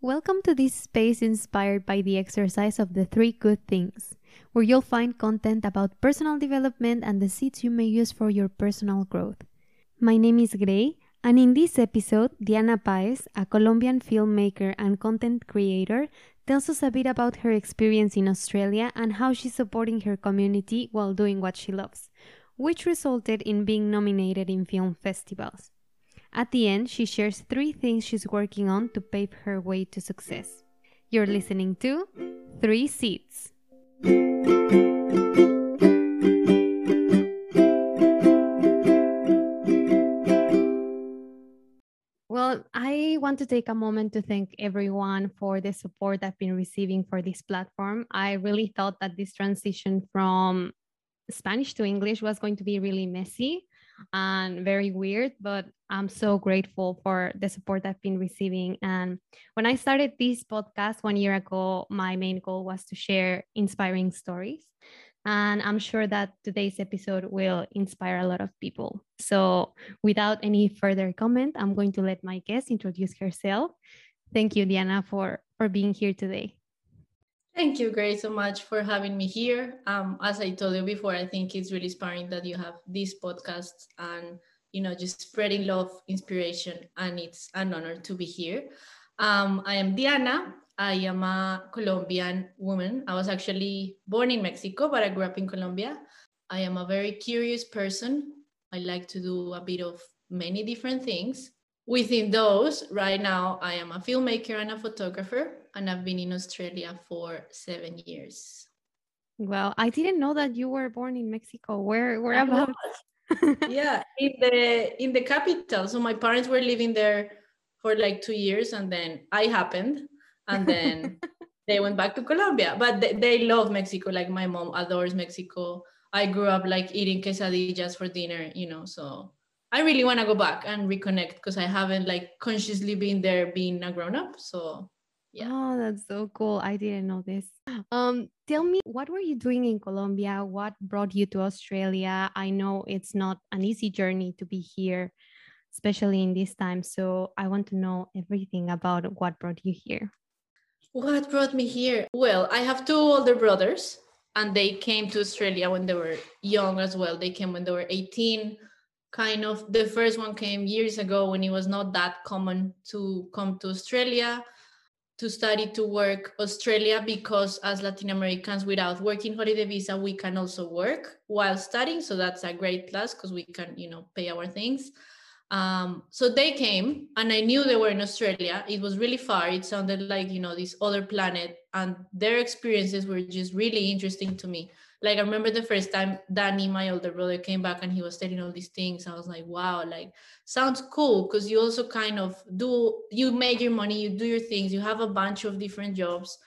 Welcome to this space inspired by the exercise of the three good things, where you'll find content about personal development and the seeds you may use for your personal growth. My name is Gray, and in this episode, Diana Paez, a Colombian filmmaker and content creator, tells us a bit about her experience in Australia and how she's supporting her community while doing what she loves, which resulted in being nominated in film festivals. At the end, she shares three things she's working on to pave her way to success. You're listening to Three Seeds. Well, I want to take a moment to thank everyone for the support I've been receiving for this platform. I really thought that this transition from Spanish to English was going to be really messy and very weird, but I'm so grateful for the support I've been receiving. And when I started this podcast one year ago, my main goal was to share inspiring stories. And I'm sure that today's episode will inspire a lot of people. So, without any further comment, I'm going to let my guest introduce herself. Thank you, Diana, for, for being here today. Thank you, Grace, so much for having me here. Um, as I told you before, I think it's really inspiring that you have this podcast and you know just spreading love, inspiration, and it's an honor to be here. Um, I am Diana. I am a Colombian woman. I was actually born in Mexico, but I grew up in Colombia. I am a very curious person. I like to do a bit of many different things. Within those, right now, I am a filmmaker and a photographer and I've been in Australia for seven years. Well, I didn't know that you were born in Mexico. Where where about? yeah, in the in the capital. So my parents were living there for like two years, and then I happened, and then they went back to Colombia. But they, they love Mexico. Like my mom adores Mexico. I grew up like eating quesadillas for dinner, you know. So I really want to go back and reconnect because I haven't like consciously been there being a grown up. So yeah. Oh, that's so cool. I didn't know this. Um, tell me, what were you doing in Colombia? What brought you to Australia? I know it's not an easy journey to be here, especially in this time. So I want to know everything about what brought you here. What brought me here? Well, I have two older brothers, and they came to Australia when they were young as well. They came when they were 18. Kind of the first one came years ago when it was not that common to come to Australia to study to work Australia because as Latin Americans without working holiday visa we can also work while studying. So that's a great plus because we can you know pay our things. Um, so they came and I knew they were in Australia. It was really far. It sounded like you know this other planet and their experiences were just really interesting to me like I remember the first time Danny, my older brother, came back and he was telling all these things. I was like, wow, like sounds cool because you also kind of do you make your money, you do your things, you have a bunch of different jobs,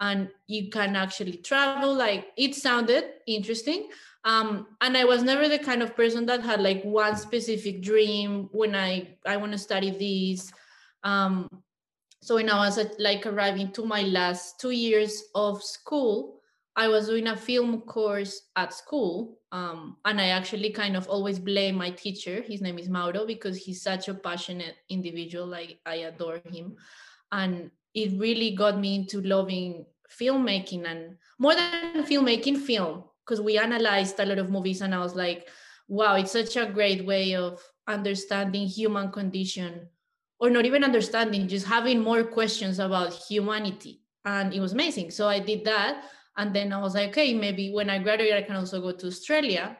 and you can actually travel. Like it sounded interesting. Um, and I was never the kind of person that had like one specific dream when I I want to study these. Um, so when I was like arriving to my last two years of school, I was doing a film course at school, um, and I actually kind of always blame my teacher. His name is Mauro because he's such a passionate individual. Like I adore him, and it really got me into loving filmmaking and more than filmmaking, film because we analyzed a lot of movies, and I was like, wow, it's such a great way of understanding human condition, or not even understanding, just having more questions about humanity, and it was amazing. So I did that and then I was like, okay, maybe when I graduate, I can also go to Australia.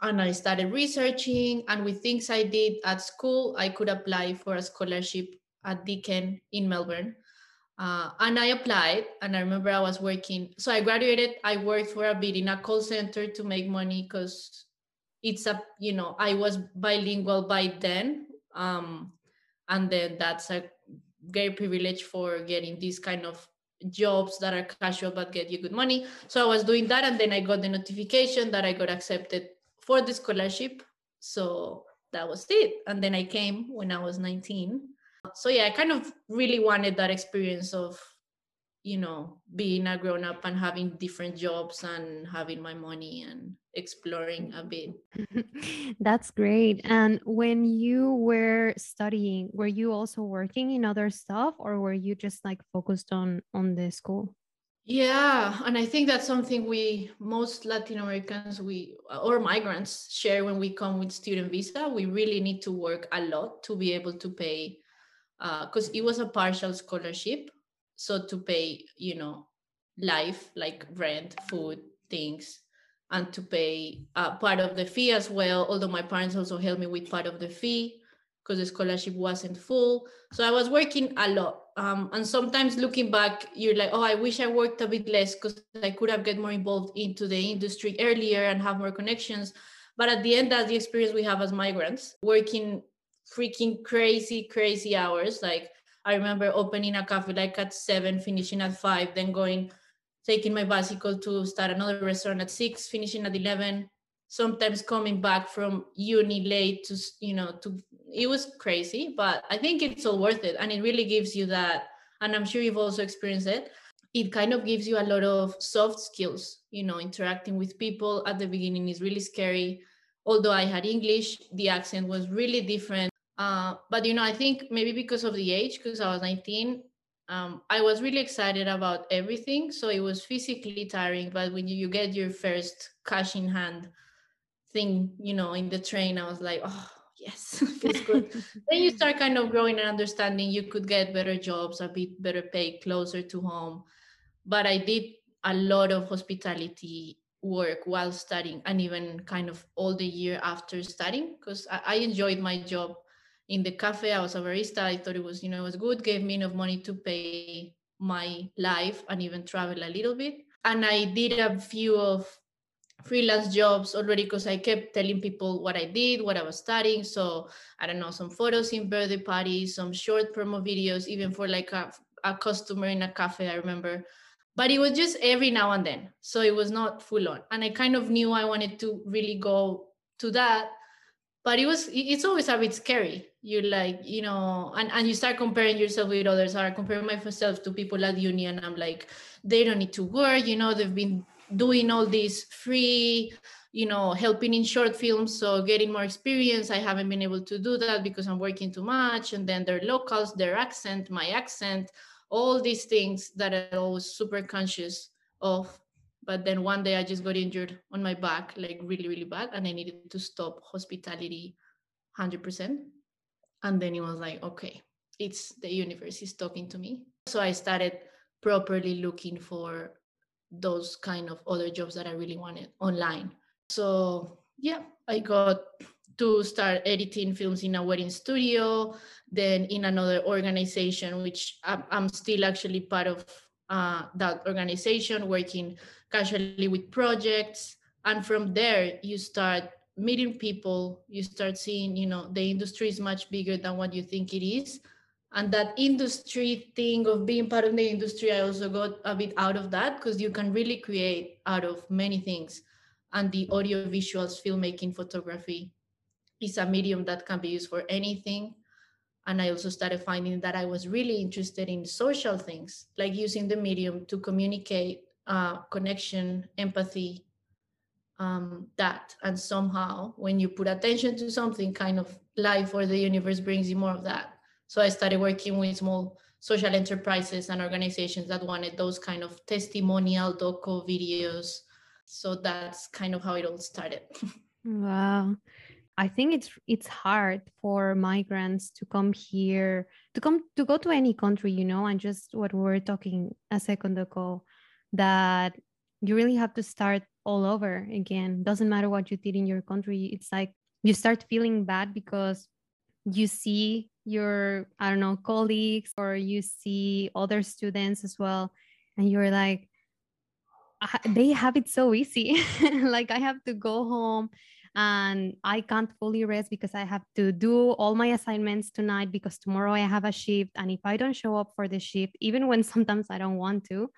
And I started researching. And with things I did at school, I could apply for a scholarship at Deakin in Melbourne. Uh, and I applied. And I remember I was working. So I graduated. I worked for a bit in a call center to make money because it's a, you know, I was bilingual by then. Um, and then that's a great privilege for getting this kind of jobs that are casual but get you good money. So I was doing that, and then I got the notification that I got accepted for the scholarship. So that was it. And then I came when I was 19. So yeah, I kind of really wanted that experience of you know being a grown up and having different jobs and having my money and exploring a bit. That's great. And when you were studying were you also working in other stuff or were you just like focused on on the school? Yeah and i think that's something we most latin americans we or migrants share when we come with student visa. We really need to work a lot to be able to pay because uh, it was a partial scholarship so to pay you know life like rent food things and to pay uh, part of the fee as well although my parents also helped me with part of the fee because the scholarship wasn't full. So i was working a lot um, and sometimes looking back you're like oh i wish i worked a bit less because i could have get more involved into the industry earlier and have more connections. But at the end that's the experience we have as migrants working freaking crazy crazy hours like I remember opening a cafe like at seven, finishing at five, then going, taking my bicycle to start another restaurant at six, finishing at 11, sometimes coming back from uni late to, you know, to, it was crazy, but I think it's all worth it. And it really gives you that, and I'm sure you've also experienced it. It kind of gives you a lot of soft skills, you know, interacting with people at the beginning is really scary. Although I had English, the accent was really different uh, but you know, I think maybe because of the age, because I was 19, um, I was really excited about everything. So it was physically tiring. But when you, you get your first cash in hand thing, you know, in the train, I was like, oh yes, feels good. then you start kind of growing and understanding you could get better jobs, a bit better pay, closer to home. But I did a lot of hospitality work while studying and even kind of all the year after studying because I, I enjoyed my job in the cafe. I was a barista. I thought it was, you know, it was good, gave me enough money to pay my life and even travel a little bit. And I did a few of freelance jobs already because I kept telling people what I did, what I was studying. So I don't know, some photos in birthday parties, some short promo videos, even for like a, a customer in a cafe, I remember. But it was just every now and then. So it was not full on. And I kind of knew I wanted to really go to that but it was it's always a bit scary. You like you know and, and you start comparing yourself with others. I compare myself to people at uni and i'm like they don't need to work you know they've been doing all this free you know helping in short films so getting more experience. I haven't been able to do that because i'm working too much. And then their locals their accent my accent all these things that i was super conscious of but then one day i just got injured on my back like really really bad and i needed to stop hospitality 100% and then it was like okay it's the universe is talking to me. So i started properly looking for those kind of other jobs that i really wanted online. So yeah i got to start editing films in a wedding studio then in another organization which i'm, still actually part of uh, that organization working casually with projects. And from there you start meeting people. You start seeing you know the industry is much bigger than what you think it is. And that industry thing of being part of the industry i also got a bit out of that because you can really create out of many things. And the audio visuals filmmaking photography is a medium that can be used for anything and i also started finding that i was really interested in social things like using the medium to communicate uh, connection, empathy, um, that. And somehow, when you put attention to something, kind of life or the universe brings you more of that. So I started working with small social enterprises and organizations that wanted those kind of testimonial doco videos. So that's kind of how it all started. wow. I think it's it's hard for migrants to come here to come to go to any country, you know, and just what we were talking a second ago that you really have to start all over again. Doesn't matter what you did in your country. It's like you start feeling bad because you see your, I don't know, colleagues or you see other students as well. And you're like, they have it so easy. like I have to go home and I can't fully rest because I have to do all my assignments tonight because tomorrow I have a shift. And if I don't show up for the shift, even when sometimes I don't want to,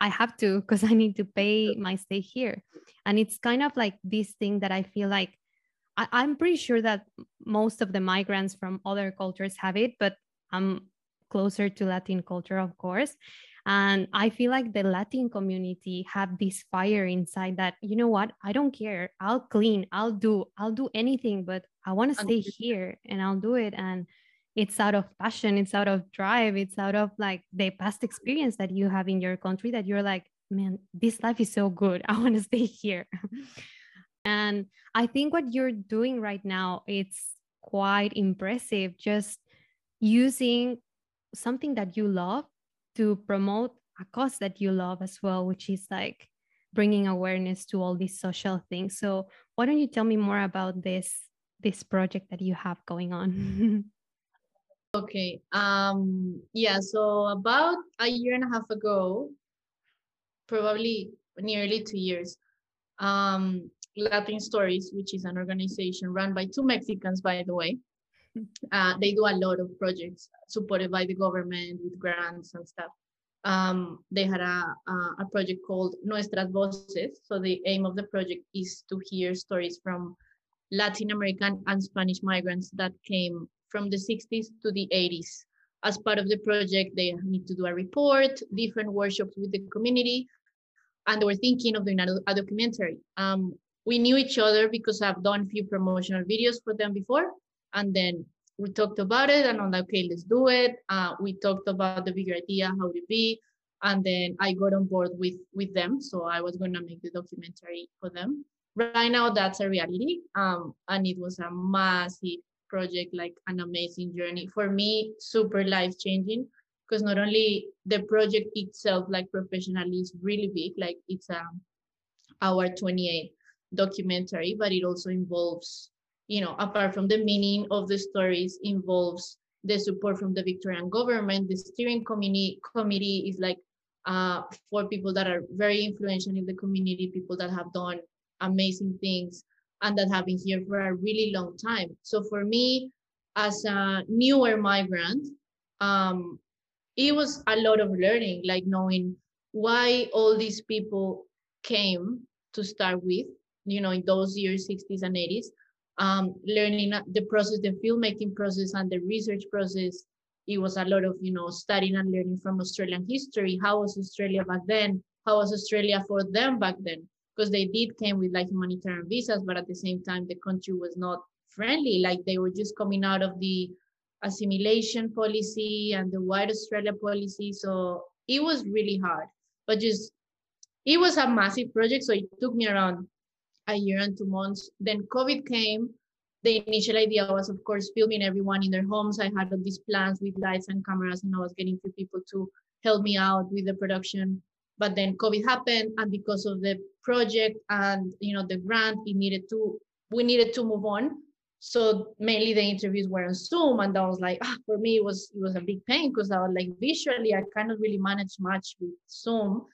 I have to because I need to pay my stay here. And it's kind of like this thing that I feel like I, am pretty sure that most of the migrants from other cultures have it, but I'm closer to Latin culture, of course. And I feel like the Latin community have this fire inside that, you know what, I don't care. I'll clean, I'll do, I'll do anything, but I want to stay here and I'll do it. And it's out of passion, it's out of drive, it's out of like the past experience that you have in your country that you're like, man, this life is so good. I want to stay here. and I think what you're doing right now, it's quite impressive. Just using something that you love to promote a cause that you love as well, which is like bringing awareness to all these social things. So why don't you tell me more about this this project that you have going on? okay. Um yeah, so about a year and a half ago, probably nearly two years, um, Latin Stories, which is an organization run by two Mexicans, by the way, uh, they do a lot of projects supported by the government with grants and stuff. Um, they had a, a project called Nuestras Voces. So the aim of the project is to hear stories from Latin American and Spanish migrants that came from the 60s to the 80s. As part of the project, they need to do a report, different workshops with the community, and they were thinking of doing a, a documentary. Um, we knew each other because I've done a few promotional videos for them before, and then we talked about it and I'm like, okay, let's do it. Uh, we talked about the bigger idea, how to be, and then I got on board with with them. So I was gonna make the documentary for them. Right now, that's a reality, um, and it was a massive project, like an amazing journey for me, super life changing. Because not only the project itself, like professionally, is really big, like it's a hour 28 documentary, but it also involves you know, apart from the meaning of the stories involves the support from the Victorian government. The steering committee committee is like uh, for people that are very influential in the community, people that have done amazing things and that have been here for a really long time. So for me, as a newer migrant, um, it was a lot of learning, like knowing why all these people came to start with, you know, in those years, 60s and 80s, um, learning the process, the filmmaking process and the research process. It was a lot of, you know, studying and learning from Australian history. How was Australia back then? How was Australia for them back then? Because they did came with like humanitarian visas, but at the same time, the country was not friendly. Like they were just coming out of the assimilation policy and the white Australia policy. So it was really hard, but just, it was a massive project. So it took me around a year and two months. Then COVID came. The initial idea was, of course, filming everyone in their homes. I had all these plans with lights and cameras, and I was getting few people to help me out with the production. But then COVID happened, and because of the project and you know the grant, it needed to we needed to move on. So mainly the interviews were on Zoom, and that was like ah, for me it was it was a big pain because I was like visually I cannot really manage much with Zoom.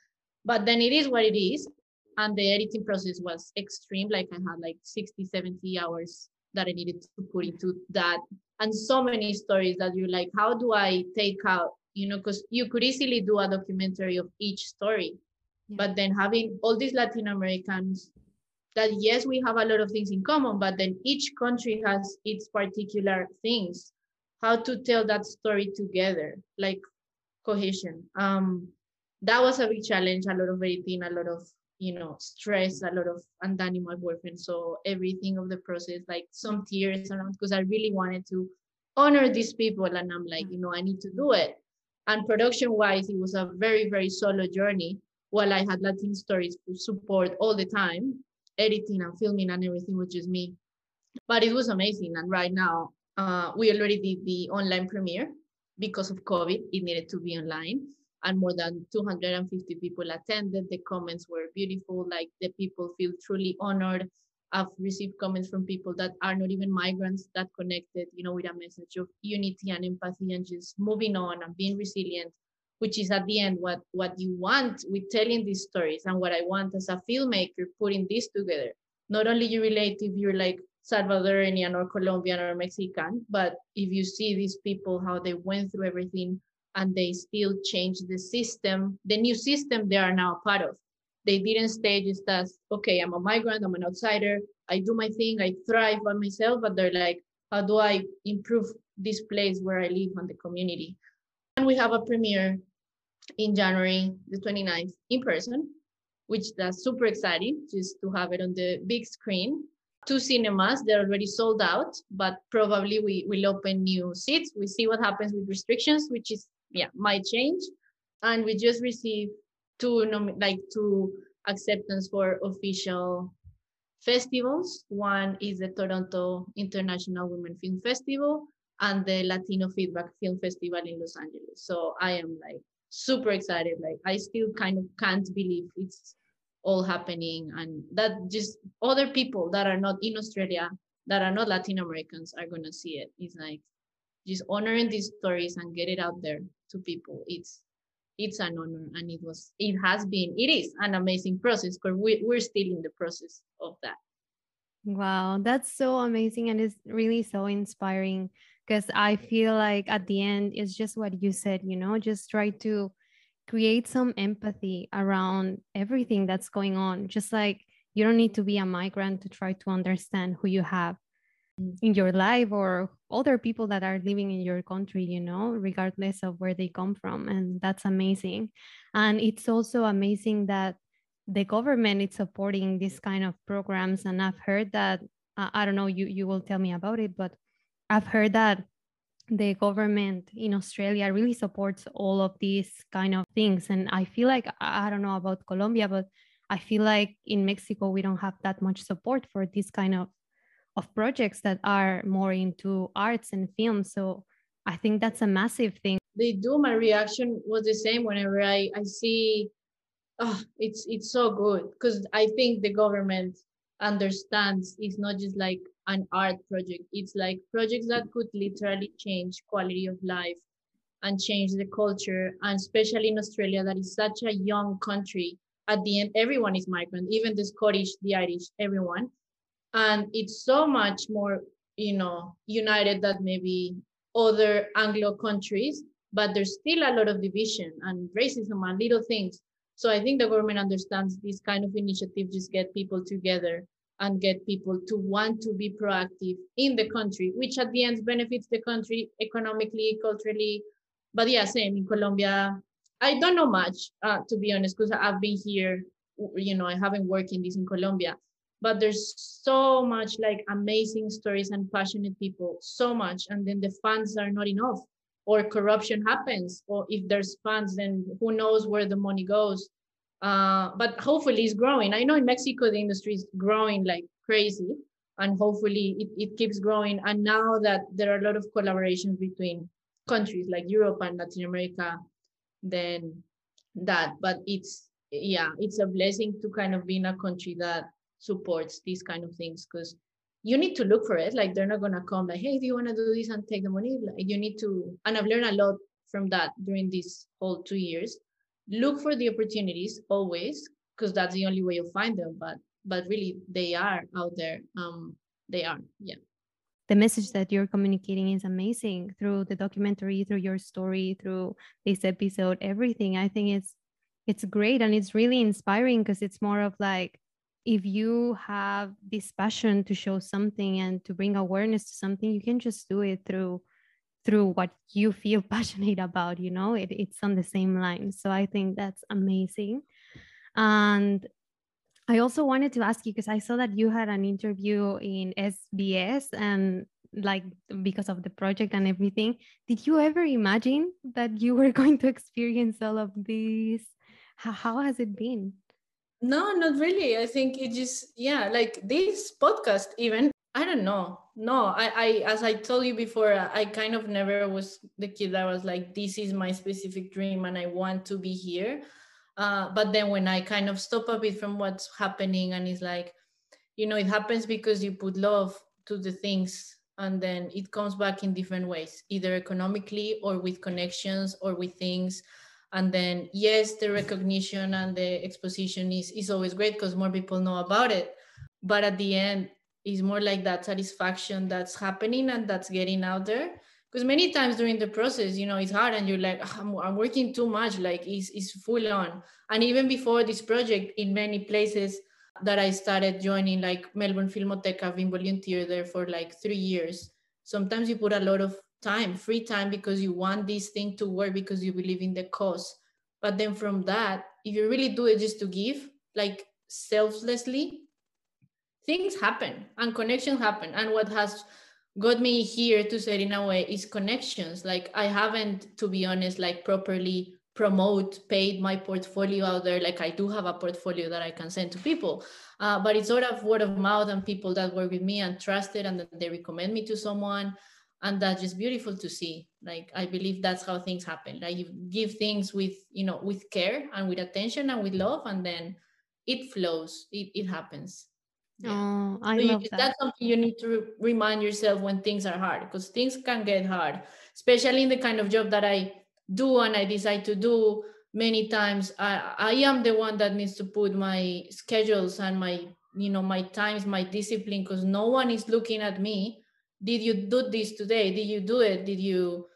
But then it is what it is and the editing process was extreme like i had like 60 70 hours that i needed to put into that. And so many stories that you're like how do i take out? You know because you could easily do a documentary of each story. Yeah. but then having all these latin americans that yes we have a lot of things in common but then each country has its particular things. How to tell that story together like cohesion. Um that was a big challenge a lot of editing a lot of you know stress a lot of and my boyfriend so everything of the process like some tears around because I really wanted to honor these people and I'm like you know I need to do it. And production wise it was a very very solo journey while I had Latin stories to support all the time editing and filming and everything was just me. But it was amazing and right now uh, we already did the online premiere because of COVID it needed to be online and more than 250 people attended. The comments were beautiful, like the people feel truly honored. I've received comments from people that are not even migrants that connected, you know, with a message of unity and empathy and just moving on and being resilient, which is at the end what what you want with telling these stories and what I want as a filmmaker putting this together. Not only you relate if you're like Salvadorian or Colombian or Mexican, but if you see these people how they went through everything and they still change the system, the new system they are now part of. They didn't stay just as, okay, I'm a migrant, I'm an outsider, I do my thing, I thrive by myself, but they're like, how do I improve this place where I live and the community? And we have a premiere in January the 29th in person, which that's super exciting just to have it on the big screen. Two cinemas, they're already sold out, but probably we will open new seats. We see what happens with restrictions, which is yeah, might change. And we just received two like two acceptance for official festivals. One is the Toronto International Women Film Festival and the Latino Feedback Film Festival in Los Angeles. So I am like super excited. Like I still kind of can't believe it's all happening and that just other people that are not in Australia, that are not Latin Americans are gonna see it. It's like just honoring these stories and get it out there to people. It's it's an honor and it was it has been it is an amazing process because we, we're still in the process of that. Wow that's so amazing and it's really so inspiring because i feel like at the end it's just what you said you know just try to create some empathy around everything that's going on. Just like you don't need to be a migrant to try to understand who you have mm. in your life or other people that are living in your country you know regardless of where they come from and that's amazing. And it's also amazing that the government is supporting this kind of programs and i've heard that uh, i don't know you you will tell me about it but i've heard that the government in australia really supports all of these kind of things. And i feel like i don't know about colombia but i feel like in mexico we don't have that much support for this kind of of projects that are more into arts and film. So I think that's a massive thing. They do. My reaction was the same whenever I, I see, oh, it's it's so good because I think the government understands it's not just like an art project. It's like projects that could literally change quality of life and change the culture. And especially in Australia, that is such a young country. At the end, everyone is migrant, even the Scottish, the Irish, everyone and it's so much more you know united than maybe other anglo countries but there's still a lot of division and racism and little things. So i think the government understands this kind of initiative just get people together and get people to want to be proactive in the country which at the end benefits the country economically culturally. But yeah same in colombia. I don't know much uh, to be honest because i've been here you know i haven't worked in this in colombia but there's so much like amazing stories and passionate people so much and then the funds are not enough or corruption happens or if there's funds then who knows where the money goes. Uh, but hopefully it's growing. I know in mexico the industry is growing like crazy and hopefully it, it keeps growing. And now that there are a lot of collaborations between countries like europe and latin america then that but it's yeah it's a blessing to kind of be in a country that supports these kind of things because you need to look for it. Like they're not gonna come like, hey, do you want to do this and take the money? Like you need to, and I've learned a lot from that during these whole two years. Look for the opportunities always, because that's the only way you'll find them. But but really, they are out there. Um, they are, yeah. The message that you're communicating is amazing through the documentary, through your story, through this episode, everything. I think it's it's great and it's really inspiring because it's more of like if you have this passion to show something and to bring awareness to something you can just do it through through what you feel passionate about you know? It, it's on the same line. So i think that's amazing. And i also wanted to ask you because i saw that you had an interview in sbs and like because of the project and everything. Did you ever imagine that you were going to experience all of this how, how has it been no, not really. I think it just yeah, like this podcast even. I don't know. No, I, I as I told you before, I kind of never was the kid that was like, this is my specific dream and I want to be here. Uh, but then when I kind of stop a bit from what's happening and it's like, you know, it happens because you put love to the things and then it comes back in different ways, either economically or with connections or with things and then yes the recognition and the exposition is, is always great because more people know about it. But at the end it's more like that satisfaction that's happening and that's getting out there. Because many times during the process you know it's hard and you're like ah, I'm, I'm working too much like it's, it's full on. And even before this project in many places that i started joining like melbourne filmoteca i've been volunteer there for like three years sometimes you put a lot of time free time because you want this thing to work because you believe in the cause. But then from that if you really do it just to give like selflessly things happen and connections happen. And what has got me here to say in a way is connections. Like i haven't to be honest like properly promote paid my portfolio out there. Like i do have a portfolio that i can send to people. Uh, but it's sort of word of mouth and people that work with me and trusted and they recommend me to someone and that's just beautiful to see like i believe that's how things happen like you give things with you know with care and with attention and with love and then it flows it, it happens yeah. Oh, I so love you, that. That's something you need to re- remind yourself when things are hard because things can get hard, especially in the kind of job that I do and I decide to do. Many times, I, I am the one that needs to put my schedules and my you know my times, my discipline, because no one is looking at me. Did you do this today? Did you do it? Did you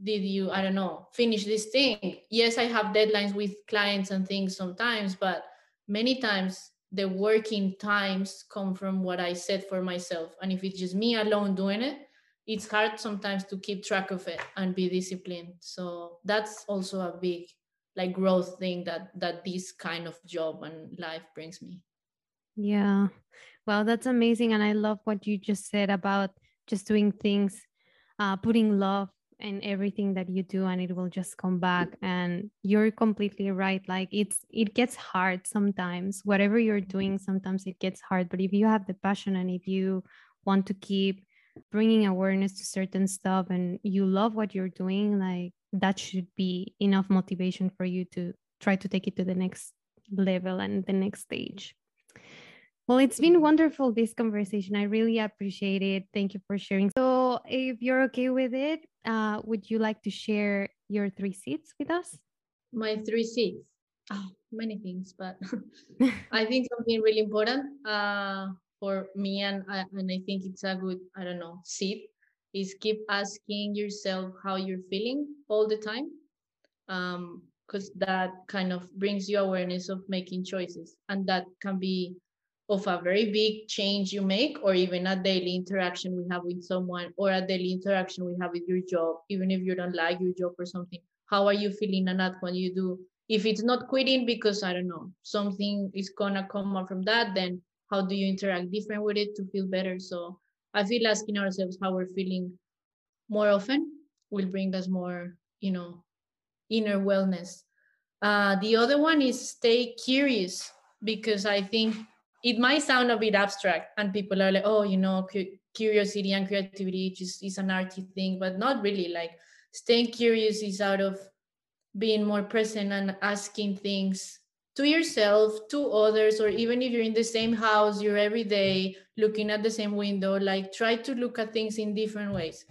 did you i don't know finish this thing yes i have deadlines with clients and things sometimes but many times the working times come from what I set for myself. And if it's just me alone doing it, it's hard sometimes to keep track of it and be disciplined. So that's also a big like growth thing that that this kind of job and life brings me. Yeah. Well, that's amazing. And I love what you just said about just doing things, uh, putting love and everything that you do and it will just come back. And you're completely right. Like it's it gets hard sometimes. Whatever you're doing sometimes it gets hard. But if you have the passion and if you want to keep bringing awareness to certain stuff and you love what you're doing like that should be enough motivation for you to try to take it to the next level and the next stage well, it's been wonderful this conversation. I really appreciate it. Thank you for sharing. So, if you're okay with it, uh, would you like to share your three seats with us? My three seats. Oh, many things, but I think something really important uh, for me, and uh, and I think it's a good, I don't know, seat is keep asking yourself how you're feeling all the time, because um, that kind of brings you awareness of making choices, and that can be of a very big change you make or even a daily interaction we have with someone or a daily interaction we have with your job even if you don't like your job or something. How are you feeling and that? When you do? If it's not quitting because i don't know something is gonna come up from that then how do you interact different with it to feel better? So i feel asking ourselves how we're feeling more often will bring us more you know inner wellness. Uh, the other one is stay curious because i think it might sound a bit abstract and people are like oh you know cu- curiosity and creativity just is an arty thing but not really like staying curious is out of being more present and asking things to yourself to others or even if you're in the same house you're every day looking at the same window like try to look at things in different ways.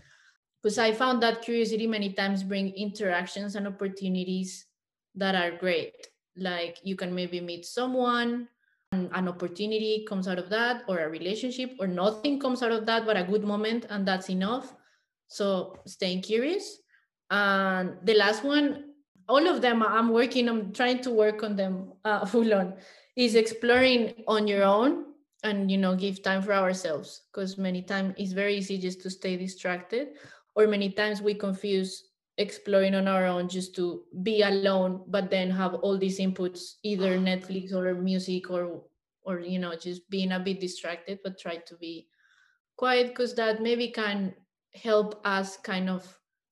Because i found that curiosity many times bring interactions and opportunities that are great. Like you can maybe meet someone an opportunity comes out of that or a relationship or nothing comes out of that but a good moment and that's enough. So staying curious. And the last one all of them i'm working i'm trying to work on them uh, full on is exploring on your own and you know give time for ourselves. Because many times it's very easy just to stay distracted or many times we confuse exploring on our own just to be alone but then have all these inputs either netflix or music or or you know just being a bit distracted but try to be quiet because that maybe can help us kind of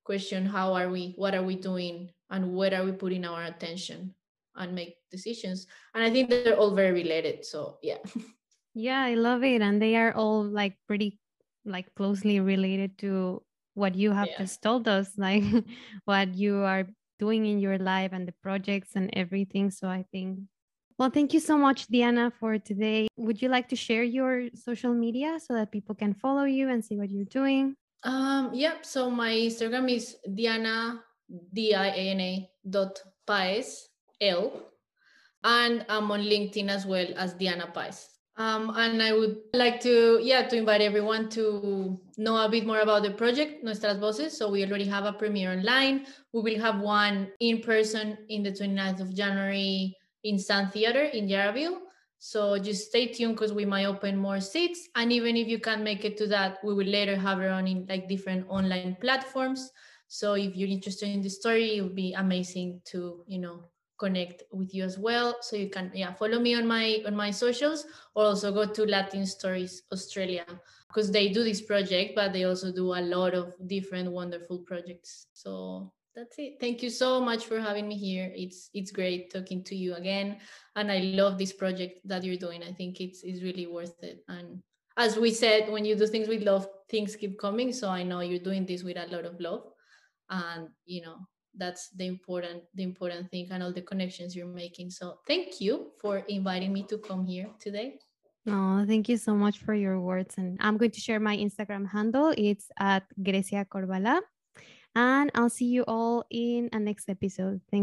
question how are we what are we doing and where are we putting our attention and make decisions. And i think they're all very related so yeah. Yeah i love it and they are all like pretty like closely related to what you have yeah. just told us, like what you are doing in your life and the projects and everything. So I think, well, thank you so much, Diana, for today. Would you like to share your social media so that people can follow you and see what you're doing? Um, yep. So my Instagram is Diana D I A N A dot Paez L, and I'm on LinkedIn as well as Diana Paez. Um, and I would like to, yeah, to invite everyone to know a bit more about the project, Nuestras Voces. So we already have a premiere online. We will have one in person in the 29th of January in Sun Theater in Yarraville. So just stay tuned because we might open more seats. And even if you can't make it to that, we will later have it on in like different online platforms. So if you're interested in the story, it would be amazing to, you know, connect with you as well. So you can yeah follow me on my on my socials or also go to Latin Stories Australia because they do this project, but they also do a lot of different wonderful projects. So that's it. Thank you so much for having me here. It's it's great talking to you again, and I love this project that you're doing. I think it's it's really worth it. And as we said, when you do things with love, things keep coming. So I know you're doing this with a lot of love, and you know that's the important the important thing and all the connections you're making. So thank you for inviting me to come here today. Oh, thank you so much for your words. And I'm going to share my Instagram handle. It's at Grecia Corvala. And I'll see you all in a next episode. Thank